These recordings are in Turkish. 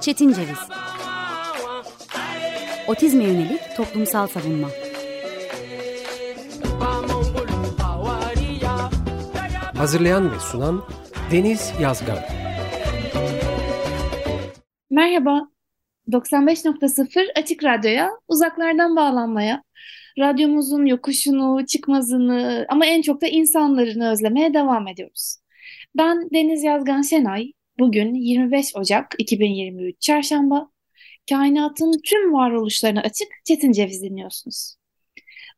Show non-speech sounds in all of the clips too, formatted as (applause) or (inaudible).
Çetin Ceviz. Otizme yönelik toplumsal savunma. Hazırlayan ve sunan Deniz Yazgan. Merhaba, 95.0 Açık Radyo'ya, uzaklardan bağlanmaya, radyomuzun yokuşunu, çıkmazını ama en çok da insanlarını özlemeye devam ediyoruz. Ben Deniz Yazgan Şenay. Bugün 25 Ocak 2023 Çarşamba. Kainatın tüm varoluşlarına açık Çetin Ceviz dinliyorsunuz.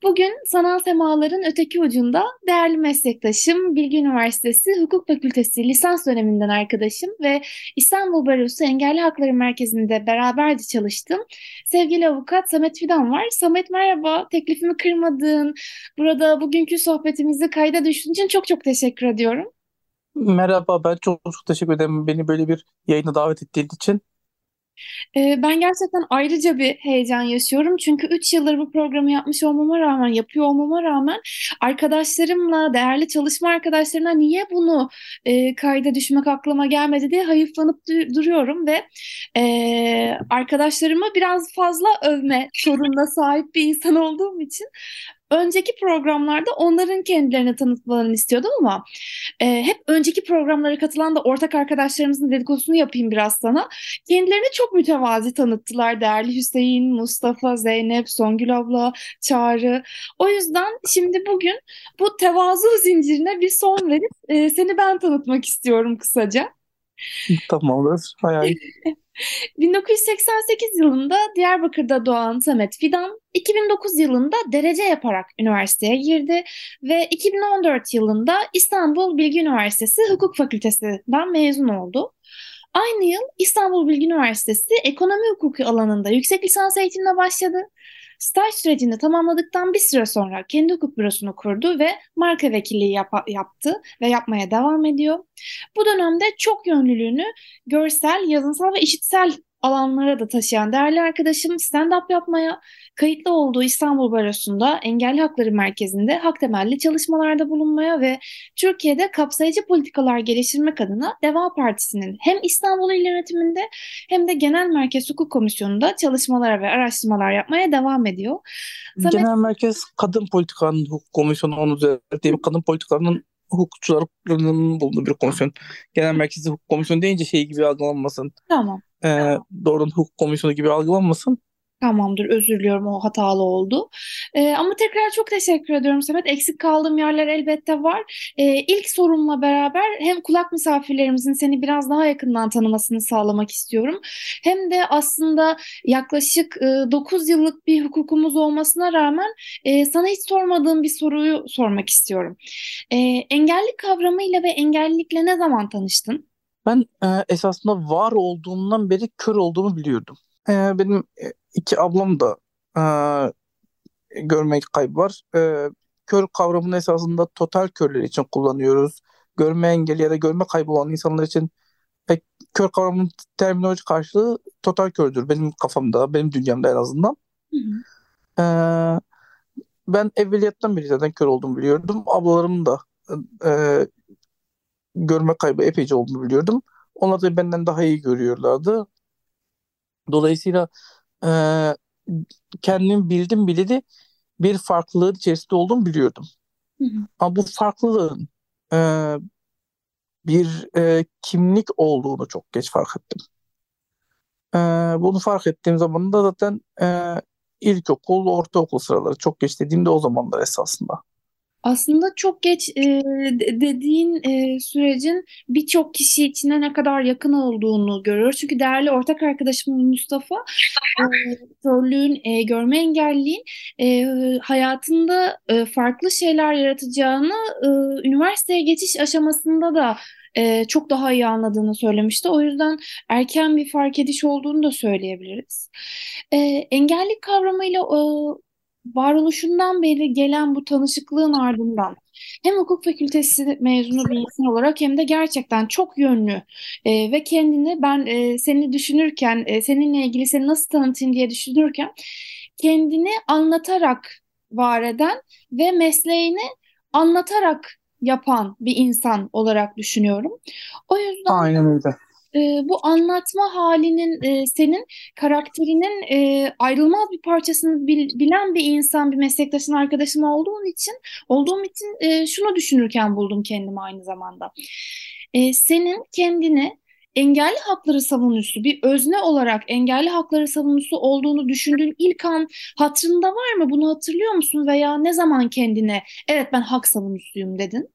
Bugün sanal semaların öteki ucunda değerli meslektaşım, Bilgi Üniversitesi Hukuk Fakültesi lisans döneminden arkadaşım ve İstanbul Barosu Engelli Hakları Merkezi'nde beraberce çalıştım. Sevgili avukat Samet Fidan var. Samet merhaba, teklifimi kırmadın. Burada bugünkü sohbetimizi kayda düştüğün için çok çok teşekkür ediyorum. Merhaba, ben çok çok teşekkür ederim beni böyle bir yayına davet ettiğin için. Ee, ben gerçekten ayrıca bir heyecan yaşıyorum. Çünkü 3 yıldır bu programı yapmış olmama rağmen, yapıyor olmama rağmen arkadaşlarımla, değerli çalışma arkadaşlarımla niye bunu e, kayda düşmek aklıma gelmedi diye hayıflanıp du- duruyorum ve e, arkadaşlarımı biraz fazla övme (laughs) sorununa sahip bir insan olduğum için önceki programlarda onların kendilerini tanıtmalarını istiyordum ama e, hep önceki programlara katılan da ortak arkadaşlarımızın dedikodusunu yapayım biraz sana. Kendilerini çok mütevazi tanıttılar değerli Hüseyin, Mustafa, Zeynep, Songül abla, Çağrı. O yüzden şimdi bugün bu tevazu zincirine bir son verip e, seni ben tanıtmak istiyorum kısaca. Tamamdır. Hayal. (laughs) 1988 yılında Diyarbakır'da doğan Samet Fidan, 2009 yılında derece yaparak üniversiteye girdi ve 2014 yılında İstanbul Bilgi Üniversitesi Hukuk Fakültesinden mezun oldu. Aynı yıl İstanbul Bilgi Üniversitesi Ekonomi Hukuku alanında yüksek lisans eğitimine başladı. Staj sürecini tamamladıktan bir süre sonra kendi hukuk bürosunu kurdu ve marka vekilliği yap- yaptı ve yapmaya devam ediyor. Bu dönemde çok yönlülüğünü görsel, yazınsal ve işitsel alanlara da taşıyan değerli arkadaşım stand-up yapmaya, kayıtlı olduğu İstanbul Barosu'nda Engelli Hakları Merkezi'nde hak temelli çalışmalarda bulunmaya ve Türkiye'de kapsayıcı politikalar geliştirmek adına Deva Partisi'nin hem İstanbul İl Yönetimi'nde hem de Genel Merkez Hukuk Komisyonu'nda çalışmalar ve araştırmalar yapmaya devam ediyor. Samet, Genel Merkez Kadın Politikalarının Hukuk Komisyonu onu düzelteyim. Kadın politikalarının hukukçularının bulunduğu bir komisyon. Genel Merkezi Hukuk Komisyonu deyince şey gibi algılanmasın. tamam. Ee, doğrudan hukuk komisyonu gibi algılanmasın. Tamamdır, özür diliyorum o hatalı oldu. Ee, ama tekrar çok teşekkür ediyorum Samet. Eksik kaldığım yerler elbette var. Ee, ilk sorumla beraber hem kulak misafirlerimizin seni biraz daha yakından tanımasını sağlamak istiyorum. Hem de aslında yaklaşık e, 9 yıllık bir hukukumuz olmasına rağmen e, sana hiç sormadığım bir soruyu sormak istiyorum. E, engelli kavramıyla ve engellilikle ne zaman tanıştın? Ben e, esasında var olduğumdan beri kör olduğumu biliyordum. E, benim e, iki ablam da e, görme kaybı var. E, kör kavramını esasında total körler için kullanıyoruz. Görme engelli ya da görme kaybı olan insanlar için pek kör kavramının terminoloji karşılığı total kördür. Benim kafamda, benim dünyamda en azından. Hı hı. E, ben evveliyattan beri zaten kör olduğumu biliyordum. Ablalarım da e, görme kaybı epeyce olduğunu biliyordum. Onlar da benden daha iyi görüyorlardı. Dolayısıyla e, kendim bildim bileli bir farklılığın içerisinde olduğumu biliyordum. Hı hı. Ama bu farklılığın e, bir e, kimlik olduğunu çok geç fark ettim. E, bunu fark ettiğim zaman da zaten e, ilkokul, ortaokul sıraları çok geç dediğimde o zamanlar esasında. Aslında çok geç e, de- dediğin e, sürecin birçok kişi içine ne kadar yakın olduğunu görüyoruz. Çünkü değerli ortak arkadaşım Mustafa, e, körlüğün, e, görme engelliliğin e, hayatında e, farklı şeyler yaratacağını e, üniversiteye geçiş aşamasında da e, çok daha iyi anladığını söylemişti. O yüzden erken bir fark ediş olduğunu da söyleyebiliriz. E, engellilik kavramıyla e, varoluşundan beri gelen bu tanışıklığın ardından hem hukuk fakültesi mezunu bir insan olarak hem de gerçekten çok yönlü e, ve kendini ben e, seni düşünürken e, seninle ilgili seni nasıl tanıtayım diye düşünürken kendini anlatarak var eden ve mesleğini anlatarak yapan bir insan olarak düşünüyorum. O yüzden Aynen öyle. E, bu anlatma halinin e, senin karakterinin e, ayrılmaz bir parçasını bil- bilen bir insan, bir meslektaşın, arkadaşım olduğun için olduğum için e, şunu düşünürken buldum kendimi aynı zamanda. E, senin kendini engelli hakları savunucusu, bir özne olarak engelli hakları savunucusu olduğunu düşündüğün ilk an hatırında var mı? Bunu hatırlıyor musun? Veya ne zaman kendine evet ben hak savunucusuyum dedin?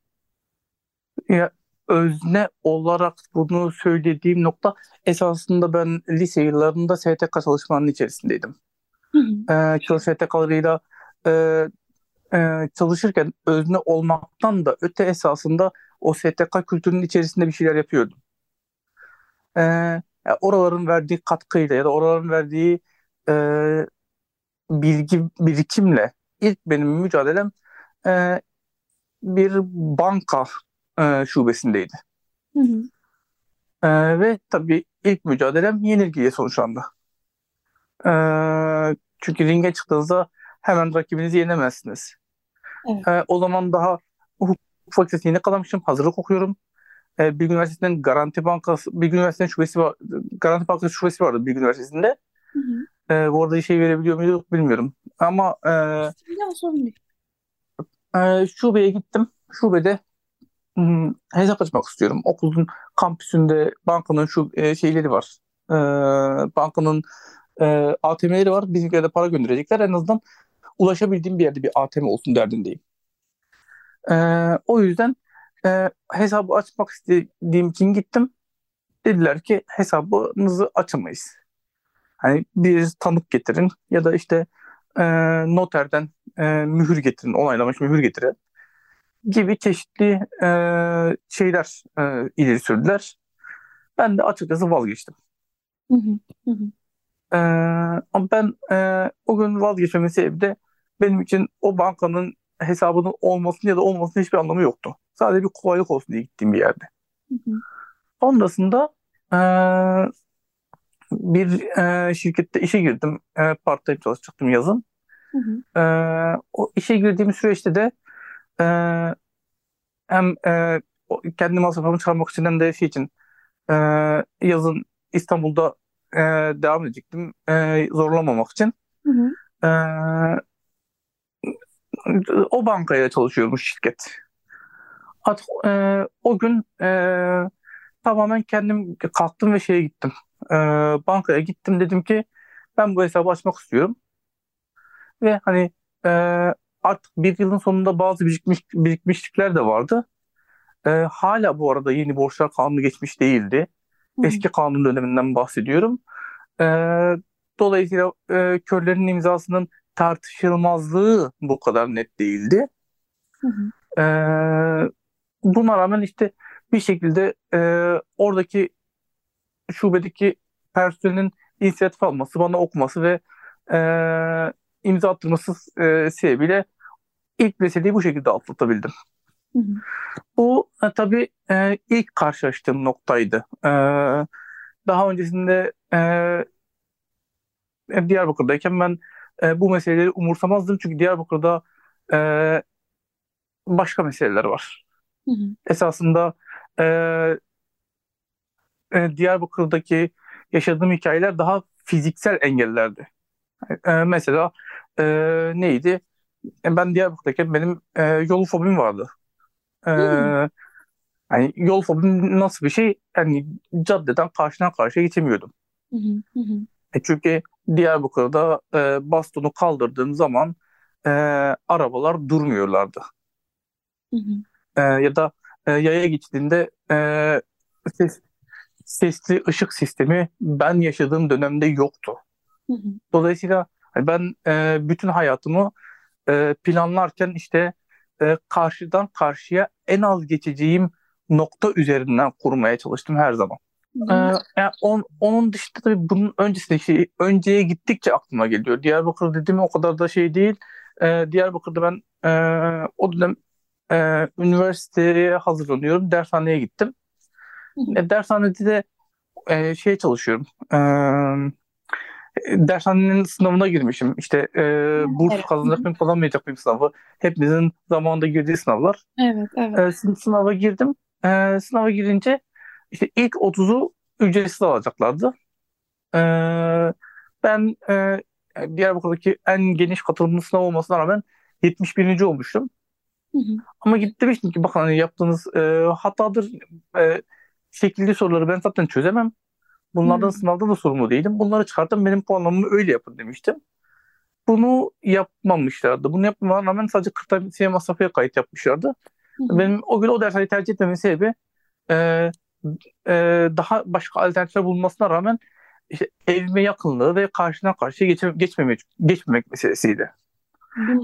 Ya, özne olarak bunu söylediğim nokta esasında ben lise yıllarında STK çalışmalarının içerisindeydim. Ee, STK'larıyla e, e, çalışırken özne olmaktan da öte esasında o STK kültürünün içerisinde bir şeyler yapıyordum. Ee, ya oraların verdiği katkıyla ya da oraların verdiği e, bilgi birikimle ilk benim mücadelem e, bir banka e, şubesindeydi. Hı hı. E, ve tabii ilk mücadelem yenilgiye sonuçlandı. E, çünkü ringe çıktığınızda hemen rakibinizi yenemezsiniz. Evet. E, o zaman daha hukuk fakültesine yeni kazanmışım. Hazırlık okuyorum. E, Bilgi Üniversitesi'nin Garanti Bankası, Bilgi Üniversitesi'nin şubesi var. Garanti Bankası şubesi vardı Bilgi Üniversitesi'nde. Hı hı. E, bu arada şey verebiliyor muyduk bilmiyorum. Ama e, e, şubeye gittim. Şubede hesap açmak istiyorum. Okulun kampüsünde bankanın şu e, şeyleri var. E, bankanın e, ATM'leri var. Bizimkilere de para gönderecekler. En azından ulaşabildiğim bir yerde bir ATM olsun derdindeyim. E, o yüzden e, hesabı açmak istediğim için gittim. Dediler ki hesabınızı açamayız. Hani bir tanık getirin ya da işte e, noterden e, mühür getirin, onaylamış mühür getirin gibi çeşitli e, şeyler e, ileri sürdüler. Ben de açıkçası vazgeçtim. Hı hı. Hı hı. E, ama ben e, o gün vazgeçmemin sebebi de benim için o bankanın hesabının olmasının ya da olmasının hiçbir anlamı yoktu. Sadece bir kolaylık olsun diye gittiğim bir yerde. Hı hı. Sonrasında e, bir e, şirkette işe girdim. E, part-time çalışacaktım yazın. Hı hı. E, o işe girdiğim süreçte de e, hem e, kendi masrafımı çıkarmak için hem de şey için e, yazın İstanbul'da e, devam edecektim. E, zorlamamak için. Hı hı. E, o bankaya çalışıyormuş şirket. At, e, o gün e, tamamen kendim kalktım ve şeye gittim. E, bankaya gittim dedim ki ben bu hesabı açmak istiyorum. Ve hani e, artık bir yılın sonunda bazı birikmiş, birikmişlikler de vardı. E, hala bu arada yeni borçlar kanunu geçmiş değildi. Hı. Eski kanun döneminden bahsediyorum. E, dolayısıyla e, körlerin imzasının tartışılmazlığı bu kadar net değildi. Hı hı. E, buna rağmen işte bir şekilde e, oradaki şubedeki personelin inisiyatif alması, bana okuması ve e, imza attırması e, sebebiyle ilk meseleyi bu şekilde atlatabildim. Hı hı. Bu e, tabii e, ilk karşılaştığım noktaydı. E, daha öncesinde e, Diyarbakır'dayken ben e, bu meseleleri umursamazdım çünkü Diyarbakır'da e, başka meseleler var. Hı hı. Esasında e, e, Diyarbakır'daki yaşadığım hikayeler daha fiziksel engellerdi. E, mesela e, neydi? E, ben Diyarbakır'dayken benim e, yol fobim vardı. E, yani yol fobim nasıl bir şey? Yani caddeden karşıdan karşıya geçemiyordum. Hı hı. E çünkü Diyarbakır'da e, bastonu kaldırdığım zaman e, arabalar durmuyorlardı. Hı hı. E, ya da e, yaya geçtiğinde e, ses, sesli ışık sistemi ben yaşadığım dönemde yoktu. Hı hı. Dolayısıyla ben e, bütün hayatımı e, planlarken işte e, karşıdan karşıya en az geçeceğim nokta üzerinden kurmaya çalıştım her zaman. Ee, yani on- onun dışında tabii bunun öncesinde şey, önceye gittikçe aklıma geliyor. Diyarbakır dediğim o kadar da şey değil. Ee, Diyarbakır'da ben e, o dönem e, üniversiteye hazırlanıyorum. Dershaneye gittim. E, dershanede de e, şey çalışıyorum. E, dershanenin sınavına girmişim. İşte e, burs Evet. kazanacak mıyım kazanmayacak mıyım sınavı. Hepimizin zamanında girdiği sınavlar. Evet, evet. E, sı- sınava girdim. E, sınava girince işte ilk 30'u ücretsiz alacaklardı. E, ben e, Diyarbakır'daki en geniş katılımlı sınav olmasına rağmen 71. olmuştum. Hı hı. Ama gidip demiştim ki bakın hani yaptığınız e, hatadır. E, şekilli soruları ben zaten çözemem. Bunlardan Hı. sınavda da sorumlu değilim. Bunları çıkartın benim puanlamamı öyle yapın demiştim. Bunu yapmamışlardı. Bunu yapmama rağmen sadece kırtasiye masrafıya kayıt yapmışlardı. Hı. Benim o gün o dersleri tercih etmemin sebebi e, e, daha başka alternatifler bulunmasına rağmen işte evime yakınlığı ve karşına karşıya geçe, geçmemek, geçmemek meselesiydi.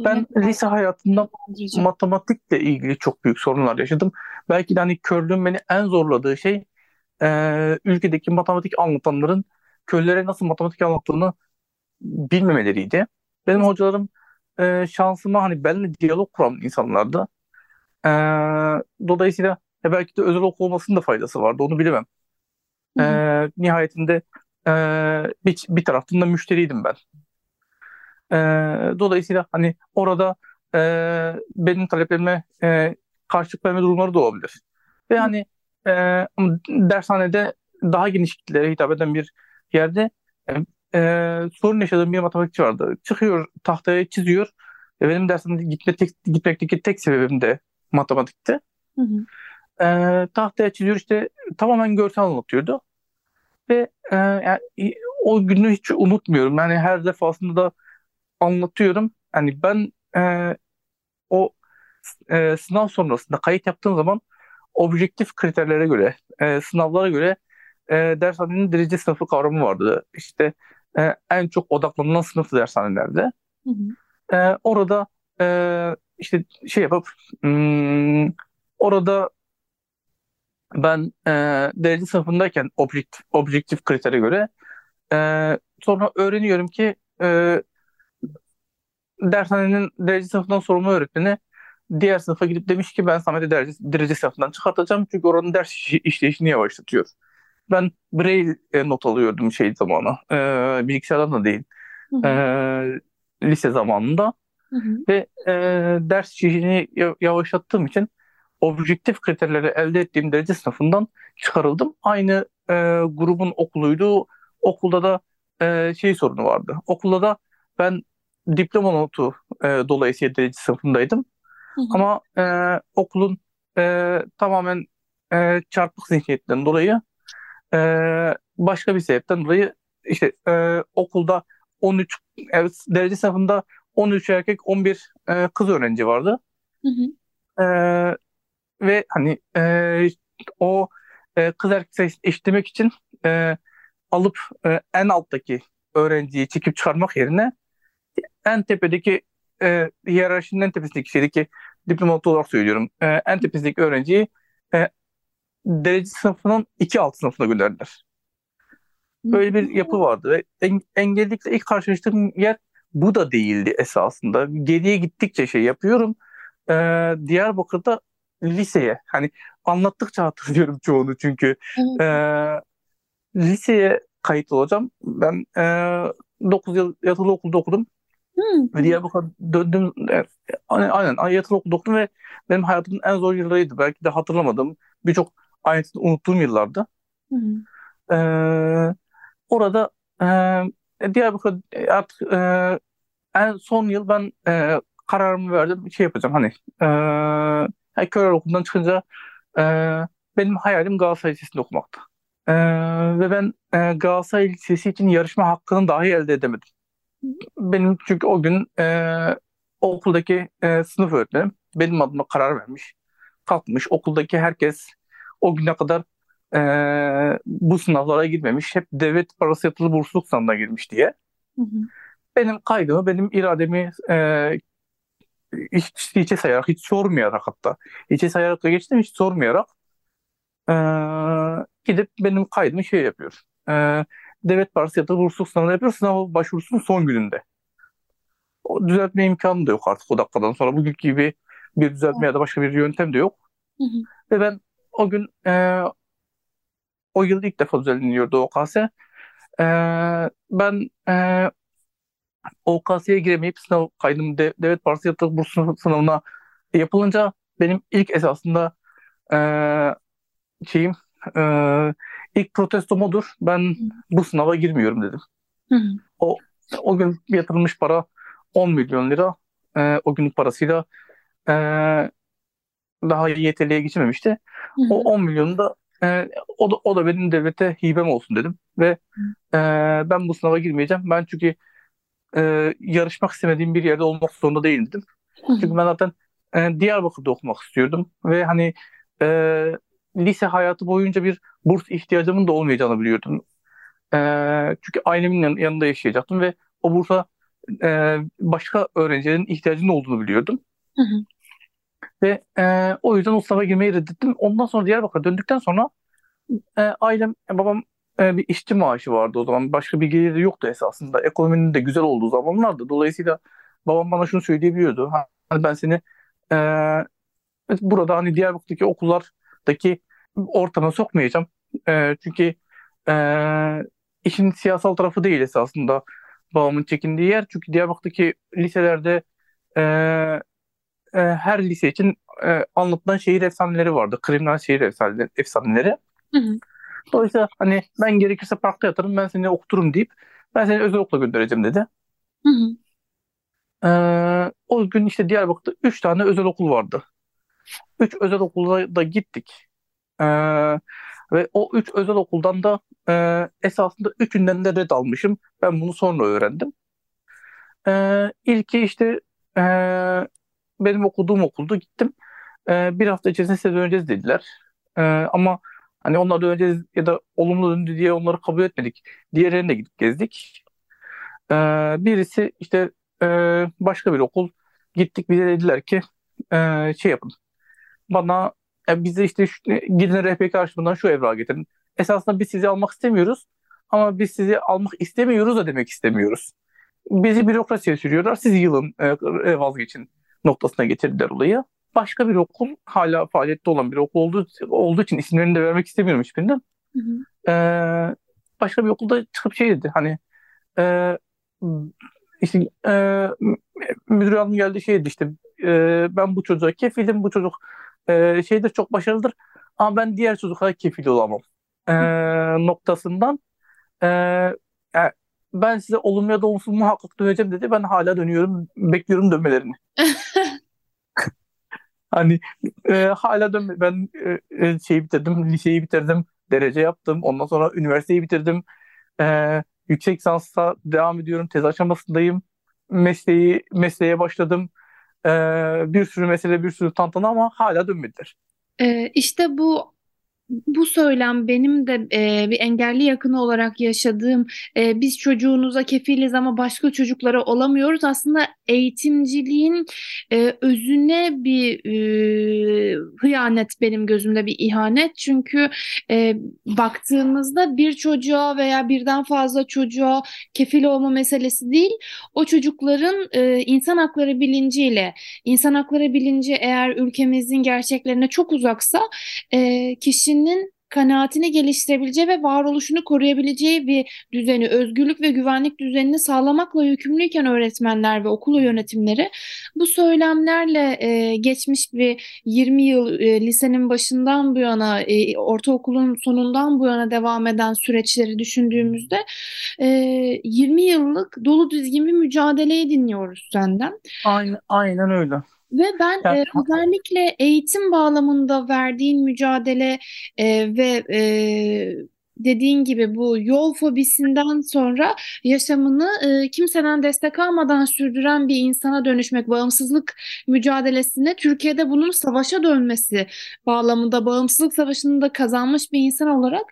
Ben lise hayatımda matematikle ilgili çok büyük sorunlar yaşadım. Belki de hani körlüğün beni en zorladığı şey e, ülkedeki matematik anlatanların köylere nasıl matematik anlattığını bilmemeleriydi. Benim hocalarım e, şansıma hani benimle diyalog kuran insanlardı. E, dolayısıyla ya belki de özel okul olmasının da faydası vardı onu bilemem. Hı E, hı. nihayetinde e, bir, bir taraftan da müşteriydim ben. E, dolayısıyla hani orada e, benim taleplerime e, karşılık verme durumları da olabilir. Ve hani e, dershanede daha geniş kitlelere hitap eden bir yerde e, e, sorun yaşadığım bir matematikçi vardı. Çıkıyor tahtaya çiziyor. E, benim dershanede gitme tek, gitmekteki tek sebebim de matematikti. Hı hı. E, tahtaya çiziyor işte tamamen görsel anlatıyordu. Ve e, yani, o günü hiç unutmuyorum. Yani her defasında da anlatıyorum. Yani ben e, o e, sınav sonrasında kayıt yaptığım zaman objektif kriterlere göre, e, sınavlara göre e, dershanenin derece sınıfı kavramı vardı. İşte e, en çok odaklanılan sınıf dershanelerde. Hı hı. E, orada e, işte şey yapıp hmm, orada ben e, derece sınıfındayken objektif, objektif kritere göre e, sonra öğreniyorum ki e, dershanenin derece sınıfından sorumlu öğretmeni diğer sınıfa gidip demiş ki ben Samet'i derece, derece sınıfından çıkartacağım çünkü oranın ders işi- işleyişini yavaşlatıyor. Ben Braille e, not alıyordum şey zamanı. E, bilgisayardan da değil. Hı hı. E, lise zamanında Hı hı. ve e, ders işini ya- yavaşlattığım için objektif kriterleri elde ettiğim derece sınıfından çıkarıldım. Aynı e, grubun okuluydu. Okulda da e, şey sorunu vardı. Okulda da ben diploma notu e, dolayısıyla derece sınıfındaydım. Hı hı. Ama e, okulun e, tamamen e, çarpık zihniyetinden dolayı e, başka bir sebepten dolayı işte e, okulda 13 evet, derece sınıfında 13 erkek 11 e, kız öğrenci vardı. Hı hı. E, ve hani e, o e, kız erkek eşitlemek için e, alıp e, en alttaki öğrenciyi çekip çıkarmak yerine en tepedeki e, hiyerarşinin en tepesindeki şeydeki diplomat olarak söylüyorum. E, en tepesindeki öğrenciyi e, derece sınıfının iki alt sınıfına gönderdiler. Böyle bir yapı vardı ve en, engellilikle ilk karşılaştığım yer bu da değildi esasında. Geriye gittikçe şey yapıyorum. E, Diyarbakır'da liseye hani anlattıkça hatırlıyorum (laughs) çoğunu çünkü e, liseye kayıt olacağım. Ben e, 9 yıl yatılı okulda okudum. Hı. Diyarbakır'a döndüm. E, Aynen, okulda okudum ve benim hayatımın en zor yıllarıydı. Belki de hatırlamadığım birçok ayrıntısını unuttuğum yıllardı. Hı. Ee, orada e, Diyarbakır e, artık e, en son yıl ben e, kararımı verdim. Şey yapacağım hani e, yani Köroğlu okulundan çıkınca e, benim hayalim Galatasaray Lisesi'nde okumaktı. E, ve ben e, Galatasaray Lisesi için yarışma hakkını dahi elde edemedim. Benim çünkü o gün e, o okuldaki e, sınıf öğretmenim benim adıma karar vermiş. Kalkmış okuldaki herkes o güne kadar e, bu sınavlara girmemiş. Hep devlet parası yatılı bursluluk sınavına girmiş diye. Hı hı. Benim kaygımı, benim irademi e, hiç hiçe sayarak, hiç sormayarak hatta. Hiçe sayarak da geçtim, hiç sormayarak e, gidip benim kaydımı şey yapıyor. E, devlet parası yatılı bursluluk sınavına yapıyor. Sınav başvurusunun son gününde. O düzeltme imkanı da yok artık o dakikadan sonra. Bugünkü gibi bir düzeltme ya da başka bir yöntem de yok. Hı hı. Ve ben o gün e, o yıl ilk defa düzenleniyordu OKS. E, ben e, OKS'ye giremeyip sınav kaydım de, devlet partisi yatırım burs sınavına yapılınca benim ilk esasında e, şeyim e, ilk protestom odur. Ben bu sınava girmiyorum dedim. Hı hı. O o gün yatırılmış para 10 milyon lira. E, o günlük parasıyla e, daha YTL'ye geçememişti. Hı. O 10 milyonu da e, o da o da benim devlete hibem olsun dedim ve e, ben bu sınava girmeyeceğim. Ben çünkü e, yarışmak istemediğim bir yerde olmak zorunda değilim dedim. Çünkü ben zaten e, Diyarbakır'da okumak istiyordum ve hani e, lise hayatı boyunca bir burs ihtiyacımın da olmayacağını biliyordum. E, çünkü ailemin yan- yanında yaşayacaktım ve o bursa e, başka öğrencilerin ihtiyacının olduğunu biliyordum. Hı hı. Ve e, o yüzden o sınava girmeyi reddettim. Ondan sonra Diyarbakır'a döndükten sonra e, ailem, e, babam e, bir işçi maaşı vardı o zaman. Başka bir geliri yoktu esasında. Ekonominin de güzel olduğu zamanlardı. Dolayısıyla babam bana şunu söyleyebiliyordu. Hani ben seni e, burada hani Diyarbakır'daki okullardaki ortama sokmayacağım. E, çünkü e, işin siyasal tarafı değil esasında babamın çekindiği yer. Çünkü Diyarbakır'daki liselerde e, e, her lise için e, anlatılan şehir efsaneleri vardı. Kriminal şehir efsaneleri. efsaneleri. Hı hı. Dolayısıyla hani ben gerekirse parkta yatarım ben seni okuturum deyip ben seni özel okula göndereceğim dedi. Hı hı. Ee, o gün işte Diyarbakır'da 3 tane özel okul vardı. 3 özel okula da gittik. Ee, ve o 3 özel okuldan da e, esasında üçünden de red almışım. Ben bunu sonra öğrendim. Ee, ilki işte e, benim okuduğum okulda gittim. Ee, bir hafta içerisinde size döneceğiz dediler. Ee, ama hani onlar döneceğiz ya da olumlu döndü diye onları kabul etmedik. Diğerlerine de gidip gezdik. Ee, birisi işte e, başka bir okul. Gittik bize dediler ki e, şey yapın. Bana e, bize işte şu, gidin RPK arşivinden şu evrağı getirin. Esasında biz sizi almak istemiyoruz. Ama biz sizi almak istemiyoruz da demek istemiyoruz. Bizi bürokrasiye sürüyorlar. Siz yılın e, e, vazgeçin noktasına getirdiler olayı. Başka bir okul hala faaliyette olan bir okul olduğu, olduğu için isimlerini de vermek istemiyorum hiçbirinden. Hı hı. Ee, başka bir okulda çıkıp şey dedi hani e, işte e, müdür hanım geldi şey dedi işte e, ben bu çocuğa kefilim bu çocuk e, şeydir çok başarılıdır ama ben diğer çocuklara kefil olamam e, (laughs) noktasından e, yani ben size olumlu ya da olumsuz muhakkak döneceğim dedi ben hala dönüyorum bekliyorum dönmelerini. (laughs) Hani e, hala dön ben e, e, şeyi bitirdim, liseyi bitirdim, derece yaptım. Ondan sonra üniversiteyi bitirdim. E, yüksek lisansa devam ediyorum, tez aşamasındayım. Mesleği mesleğe başladım. E, bir sürü mesele, bir sürü tantana ama hala dönmediler. Ee, işte bu bu söylem benim de e, bir engelli yakını olarak yaşadığım e, biz çocuğunuza kefiliz ama başka çocuklara olamıyoruz. Aslında eğitimciliğin e, özüne bir e, hıyanet benim gözümde bir ihanet. Çünkü e, baktığımızda bir çocuğa veya birden fazla çocuğa kefil olma meselesi değil. O çocukların e, insan hakları bilinciyle, insan hakları bilinci eğer ülkemizin gerçeklerine çok uzaksa e, kişinin kanaatini geliştirebileceği ve varoluşunu koruyabileceği bir düzeni, özgürlük ve güvenlik düzenini sağlamakla yükümlüyken öğretmenler ve okul yönetimleri bu söylemlerle e, geçmiş bir 20 yıl e, lisenin başından bu yana, e, ortaokulun sonundan bu yana devam eden süreçleri düşündüğümüzde e, 20 yıllık dolu dizgin bir mücadeleyi dinliyoruz senden. Aynen, aynen öyle. Ve ben Yani e, özellikle eğitim bağlamında verdiğin mücadele e, ve e, dediğin gibi bu yol fobisinden sonra yaşamını e, kimseden destek almadan sürdüren bir insana dönüşmek, bağımsızlık mücadelesine Türkiye'de bunun savaşa dönmesi bağlamında bağımsızlık savaşını da kazanmış bir insan olarak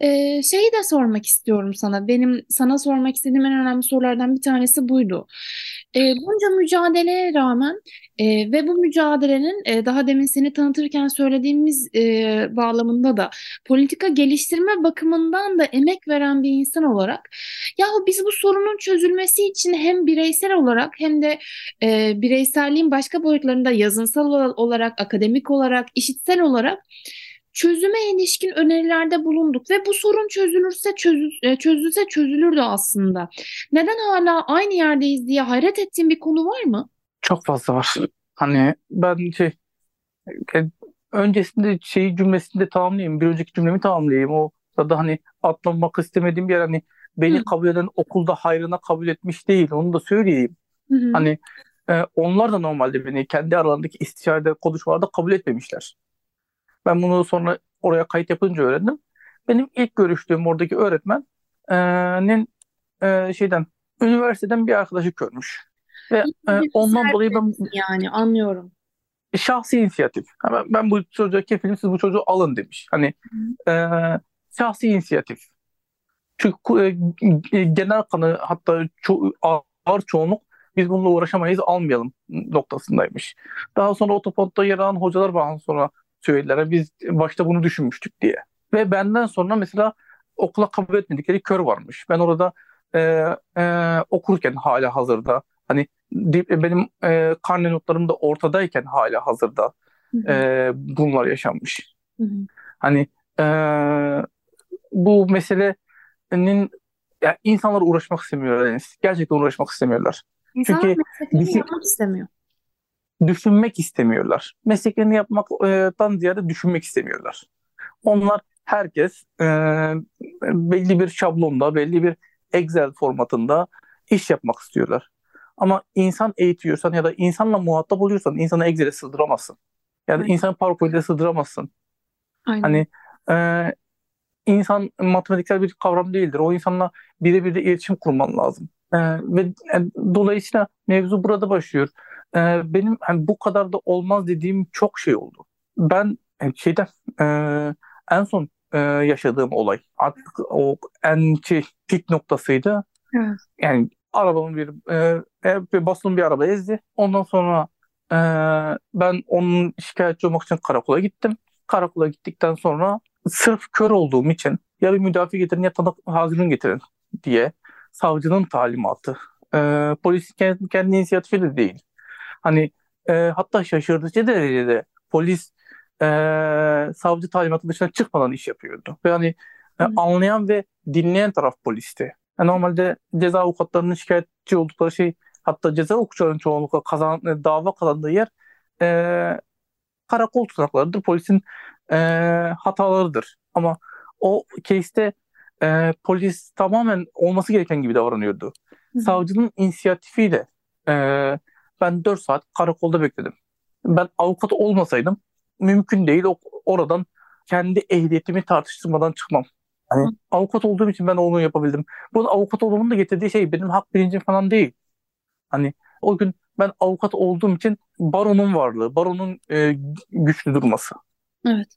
e, şeyi de sormak istiyorum sana. Benim sana sormak istediğim en önemli sorulardan bir tanesi buydu. E, bunca mücadeleye rağmen e, ve bu mücadelenin e, daha demin seni tanıtırken söylediğimiz e, bağlamında da politika geliştirme bakımından da emek veren bir insan olarak yahu biz bu sorunun çözülmesi için hem bireysel olarak hem de e, bireyselliğin başka boyutlarında yazınsal olarak, akademik olarak, işitsel olarak çözüme ilişkin önerilerde bulunduk ve bu sorun çözülürse çözü, e, çözülse çözülürdü aslında. Neden hala aynı yerdeyiz diye hayret ettiğin bir konu var mı? Çok fazla var. Hani ben şey e, öncesinde şey cümlesinde tamamlayayım. Bir önceki cümlemi tamamlayayım. O da hani atlamak istemediğim bir yer hani beni Hı. kabul eden okulda hayrına kabul etmiş değil. Onu da söyleyeyim. Hı hı. Hani e, onlar da normalde beni kendi aralarındaki istişarede konuşmalarda kabul etmemişler. Ben bunu sonra oraya kayıt yapınca öğrendim. Benim ilk görüştüğüm oradaki öğretmenin e, şeyden üniversiteden bir arkadaşı görmüş. Ve e, ondan dolayı ben Yani anlıyorum. şahsi inisiyatif. Ben, ben bu çocuğa kefilim siz bu çocuğu alın demiş. Hani e, şahsi inisiyatif. Çünkü e, genel kanı hatta ço ağır çoğunluk biz bununla uğraşamayız almayalım noktasındaymış. Daha sonra otopontta yer alan hocalar bana sonra söylediler. Biz başta bunu düşünmüştük diye. Ve benden sonra mesela okula kabul etmedikleri kör varmış. Ben orada e, e, okurken hala hazırda hani benim e, karne notlarım da ortadayken hala hazırda e, bunlar yaşanmış. Hı hı. Hani e, bu meselenin ya insanlar uğraşmak istemiyorlar. Gerçekten uğraşmak istemiyorlar. İnsanlar Çünkü mesleklerini yapmak istemiyor. Düşünmek istemiyorlar. Mesleklerini yapmaktan ziyade düşünmek istemiyorlar. Onlar herkes e, belli bir şablonda, belli bir Excel formatında iş yapmak istiyorlar. Ama insan eğitiyorsan ya da insanla muhatap oluyorsan insanı Excel'e sığdıramazsın. Ya da insanı PowerPoint'e sığdıramazsın. Aynen. Hani e, insan matematiksel bir kavram değildir. O insanla birebir de iletişim kurman lazım. E, ve e, dolayısıyla mevzu burada başlıyor. E, benim hani bu kadar da olmaz dediğim çok şey oldu. Ben e, şeyden e, en son e, yaşadığım olay artık o en şey, pik noktasıydı. Evet. Yani arabamın bir e, e, bir baston bir araba ezdi. Ondan sonra e, ben onun şikayetçi olmak için karakola gittim. Karakola gittikten sonra sırf kör olduğum için ya bir müdafi getirin ya tanık hazırın getirin diye savcının talimatı. E, polis kendi, kendi inisiyatifi de değil. Hani e, hatta şaşırtıcı derecede polis e, savcı talimatı dışına çıkmadan iş yapıyordu. Ve hani e, anlayan ve dinleyen taraf polisti. Yani normalde ceza avukatlarının şikayetçi oldukları şey hatta ceza hukukçularının çoğunlukla kazan, e, dava kazandığı yer e, karakol tutanaklarıdır. Polisin e, hatalarıdır. Ama o case'te e, polis tamamen olması gereken gibi davranıyordu. Hı. Savcının inisiyatifiyle e, ben 4 saat karakolda bekledim. Ben avukat olmasaydım mümkün değil o, oradan kendi ehliyetimi tartıştırmadan çıkmam. Hani avukat olduğum için ben onu yapabildim. Bunun avukat olmamın da getirdiği şey benim hak bilincim falan değil. Hani o gün ben avukat olduğum için baronun varlığı, baronun e, güçlü durması. Evet.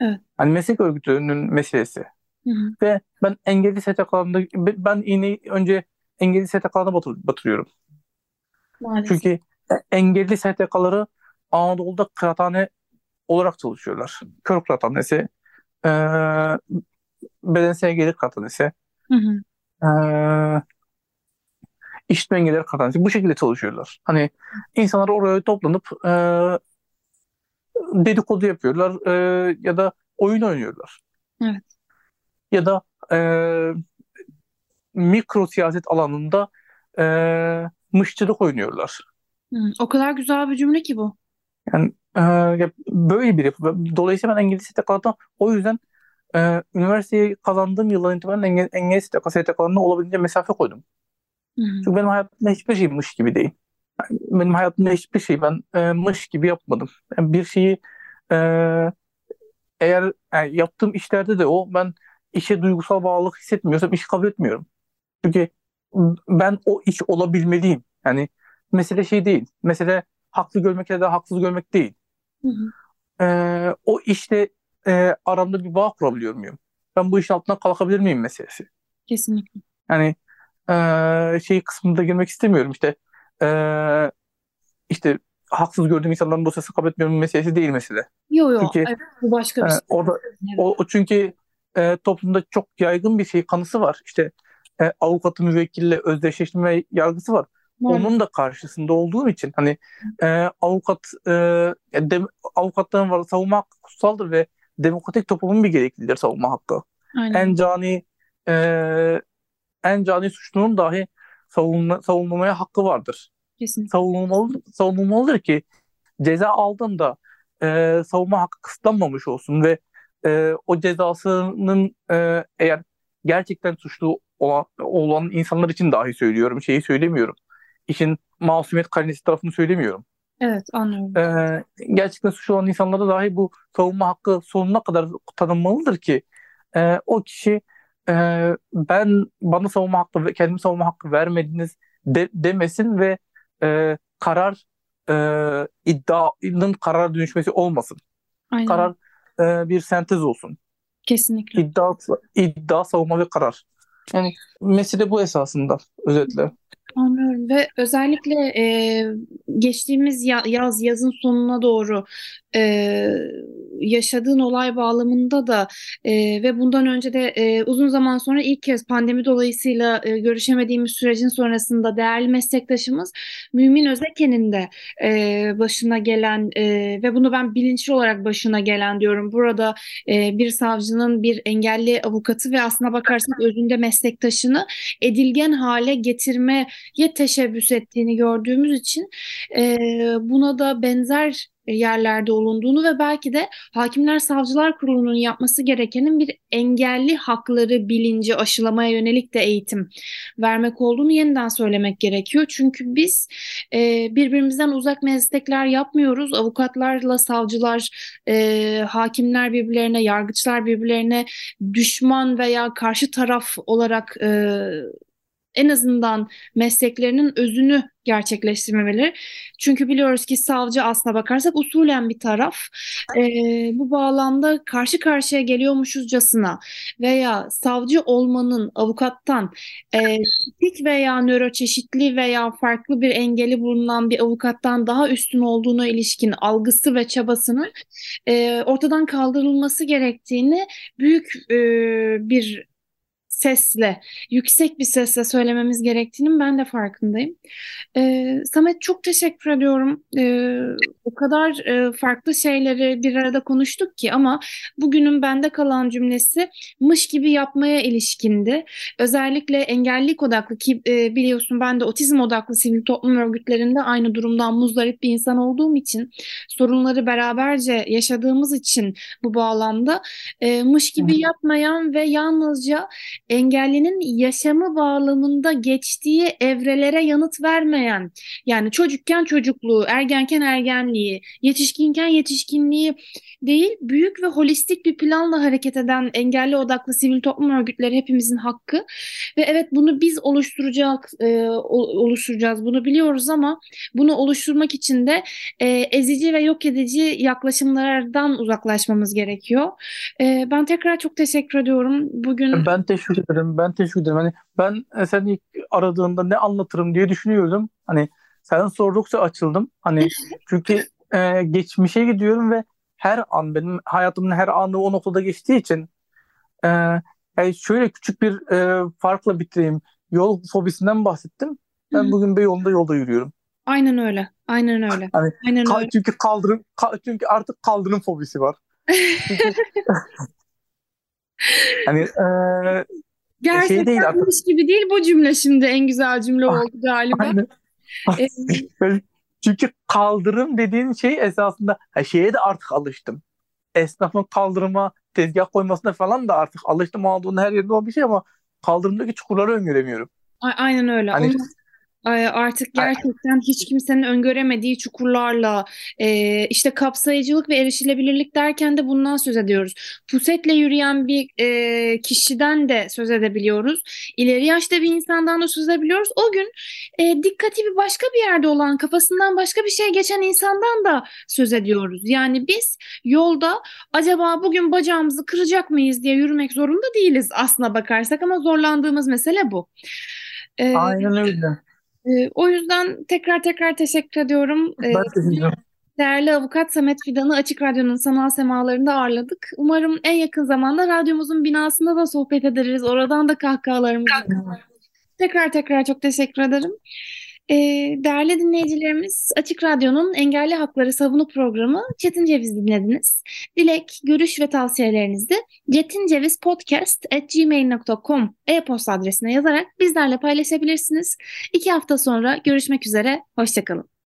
Evet. Hani meslek örgütünün meselesi. Hı hı. Ve ben engelli STK'larında ben iğneyi önce engelli STK'larına batır, batırıyorum. Maalesef. Çünkü e, engelli STK'ları Anadolu'da kıraathane olarak çalışıyorlar. Kör kıraathanesi, e, bedensel engelli kıraathanesi, Hı hı. e, işitme engelliler kıraathanesi bu şekilde çalışıyorlar. Hani insanlar oraya toplanıp e, dedikodu yapıyorlar e, ya da oyun oynuyorlar. Evet. Ya da e, mikro siyaset alanında e, mışçılık oynuyorlar. Hı. O kadar güzel bir cümle ki bu. Yani e, böyle bir yapı. Dolayısıyla ben engelli STK'da o yüzden e, üniversiteyi kazandığım yıldan itibaren STK, STK'larına olabildiğince mesafe koydum. Hı. Çünkü benim hayatımda hiçbir şey mış gibi değil. Yani benim hayatımda hiçbir şey ben e, mış gibi yapmadım. Yani bir şeyi e, eğer yani yaptığım işlerde de o ben işe duygusal bağlılık hissetmiyorsam işi kabul etmiyorum. Çünkü ben o iş olabilmeliyim. Yani mesele şey değil. Mesele haklı görmek ya da haksız görmek değil. Hı hı. Ee, o işte e, aramda bir bağ kurabiliyor muyum? Ben bu işin altından kalkabilir miyim meselesi. Kesinlikle. Yani e, şey kısmında girmek istemiyorum işte e, işte haksız gördüğüm insanların dosyası kabul etmiyorum meselesi değil mesele. Yo yo. Çünkü, Evet, bu başka bir E, şey. orada Evet. o, o çünkü e, toplumda çok yaygın bir şey kanısı var. İşte e, avukatı müvekkille özdeşleştirme yargısı var. Maalesef. Onun da karşısında olduğum için hani e, avukat e, dem, avukatların var savunma hakkı kutsaldır ve demokratik toplumun bir gerekliliğidir savunma hakkı. Aynen. En cani e, en cani suçlunun dahi savunma, savunulmaya hakkı vardır. Kesinlikle. Savunulmalı, savunulmalıdır ki ceza aldığında e, savunma hakkı kısıtlanmamış olsun ve e, o cezasının e, eğer gerçekten suçlu olan, olan insanlar için dahi söylüyorum. Şeyi söylemiyorum. İşin masumiyet karinesi tarafını söylemiyorum. Evet anlıyorum. Ee, gerçekten suçlu olan insanlara dahi bu savunma hakkı sonuna kadar tanınmalıdır ki e, o kişi e, ben bana savunma hakkı ve kendime savunma hakkı vermediniz de, demesin ve e, karar e, iddianın karar dönüşmesi olmasın. Aynen. Karar e, bir sentez olsun. Kesinlikle. İddia, iddia, savunma ve karar. Yani mesele bu esasında özetle. Anlıyorum ve özellikle e, geçtiğimiz ya- yaz yazın sonuna doğru e, yaşadığın olay bağlamında da e, ve bundan önce de e, uzun zaman sonra ilk kez pandemi dolayısıyla e, görüşemediğimiz sürecin sonrasında değerli meslektaşımız Mümin Özeken'in de e, başına gelen e, ve bunu ben bilinçli olarak başına gelen diyorum. Burada e, bir savcının bir engelli avukatı ve aslına bakarsak özünde meslektaşını edilgen hale getirmeye teşebbüs ettiğini gördüğümüz için e, buna da benzer yerlerde olunduğunu ve belki de Hakimler Savcılar Kurulu'nun yapması gerekenin bir engelli hakları bilinci aşılamaya yönelik de eğitim vermek olduğunu yeniden söylemek gerekiyor. Çünkü biz e, birbirimizden uzak meslekler yapmıyoruz. Avukatlarla savcılar, e, hakimler birbirlerine, yargıçlar birbirlerine düşman veya karşı taraf olarak e, en azından mesleklerinin özünü gerçekleştirmemeleri. Çünkü biliyoruz ki savcı aslına bakarsak usulen bir taraf. E, bu bağlamda karşı karşıya geliyormuşuzcasına veya savcı olmanın avukattan e, tipik veya nöroçeşitli veya farklı bir engeli bulunan bir avukattan daha üstün olduğuna ilişkin algısı ve çabasının e, ortadan kaldırılması gerektiğini büyük e, bir sesle, yüksek bir sesle söylememiz gerektiğinin ben de farkındayım. Ee, Samet çok teşekkür ediyorum. Ee, o kadar e, farklı şeyleri bir arada konuştuk ki ama bugünün bende kalan cümlesi mış gibi yapmaya ilişkindi. Özellikle engellilik odaklı ki e, biliyorsun ben de otizm odaklı sivil toplum örgütlerinde aynı durumdan muzdarip bir insan olduğum için sorunları beraberce yaşadığımız için bu bağlamda e, mış gibi yapmayan ve yalnızca engellinin yaşamı bağlamında geçtiği evrelere yanıt vermeyen yani çocukken çocukluğu, ergenken ergenliği, yetişkinken yetişkinliği değil büyük ve holistik bir planla hareket eden engelli odaklı sivil toplum örgütleri hepimizin hakkı ve evet bunu biz oluşturacak e, oluşturacağız bunu biliyoruz ama bunu oluşturmak için de e, ezici ve yok edici yaklaşımlardan uzaklaşmamız gerekiyor. E, ben tekrar çok teşekkür ediyorum. Bugün Ben teşekkür ederim. Ben teşekkür ederim. Hani ben e, sen ilk aradığında ne anlatırım diye düşünüyordum. Hani sen sordukça açıldım. Hani (laughs) çünkü e, geçmişe gidiyorum ve her an benim hayatımın her anı o noktada geçtiği için e, yani şöyle küçük bir e, farkla bitireyim. Yol fobisinden bahsettim. Ben Hı. bugün Beyoğlu'nda yolda yürüyorum. aynen öyle. Aynen öyle. Hani Aynen Ka- öyle. çünkü kaldırım ka- çünkü artık kaldırım fobisi var. (laughs) Çünkü (laughs) hani e, şey değil artık. Gerçekten gibi değil bu cümle şimdi en güzel cümle Ah, oldu galiba. Aynen. Ee, (laughs) Böyle- Çünkü kaldırım dediğin şey esasında ha, şeye de artık alıştım. Esnafın kaldırıma tezgah koymasına falan da artık alıştım olduğunu her yerde olan bir şey ama kaldırımdaki çukurları öngöremiyorum. a- aynen öyle. Hani Onu e, artık gerçekten hiç kimsenin öngöremediği çukurlarla e, işte kapsayıcılık ve erişilebilirlik derken de bundan söz ediyoruz. Pusetle yürüyen bir e, kişiden de söz edebiliyoruz. İleri yaşta bir insandan da söz edebiliyoruz. O gün e, dikkati bir başka bir yerde olan, kafasından başka bir şey geçen insandan da söz ediyoruz. Yani biz yolda acaba bugün bacağımızı kıracak mıyız diye yürümek zorunda değiliz aslına bakarsak ama zorlandığımız mesele bu. E, aynen öyle. Ee, o yüzden tekrar tekrar teşekkür ediyorum. Ee, Ben teşekkür ederim. değerli avukat Samet Fidan'ı Açık Radyo'nun sanal semalarında ağırladık. Umarım en yakın zamanda radyomuzun binasında da sohbet ederiz. Oradan da kahkahalarımızı. Tekrar tekrar çok teşekkür ederim. Ee, değerli dinleyicilerimiz, Açık Radyo'nun Engelli Hakları Savunu programı Çetin Ceviz dinlediniz. Dilek, görüş ve tavsiyelerinizi cetincevizpodcast.gmail.com e-posta adresine yazarak bizlerle paylaşabilirsiniz. İki hafta sonra görüşmek üzere, hoşçakalın.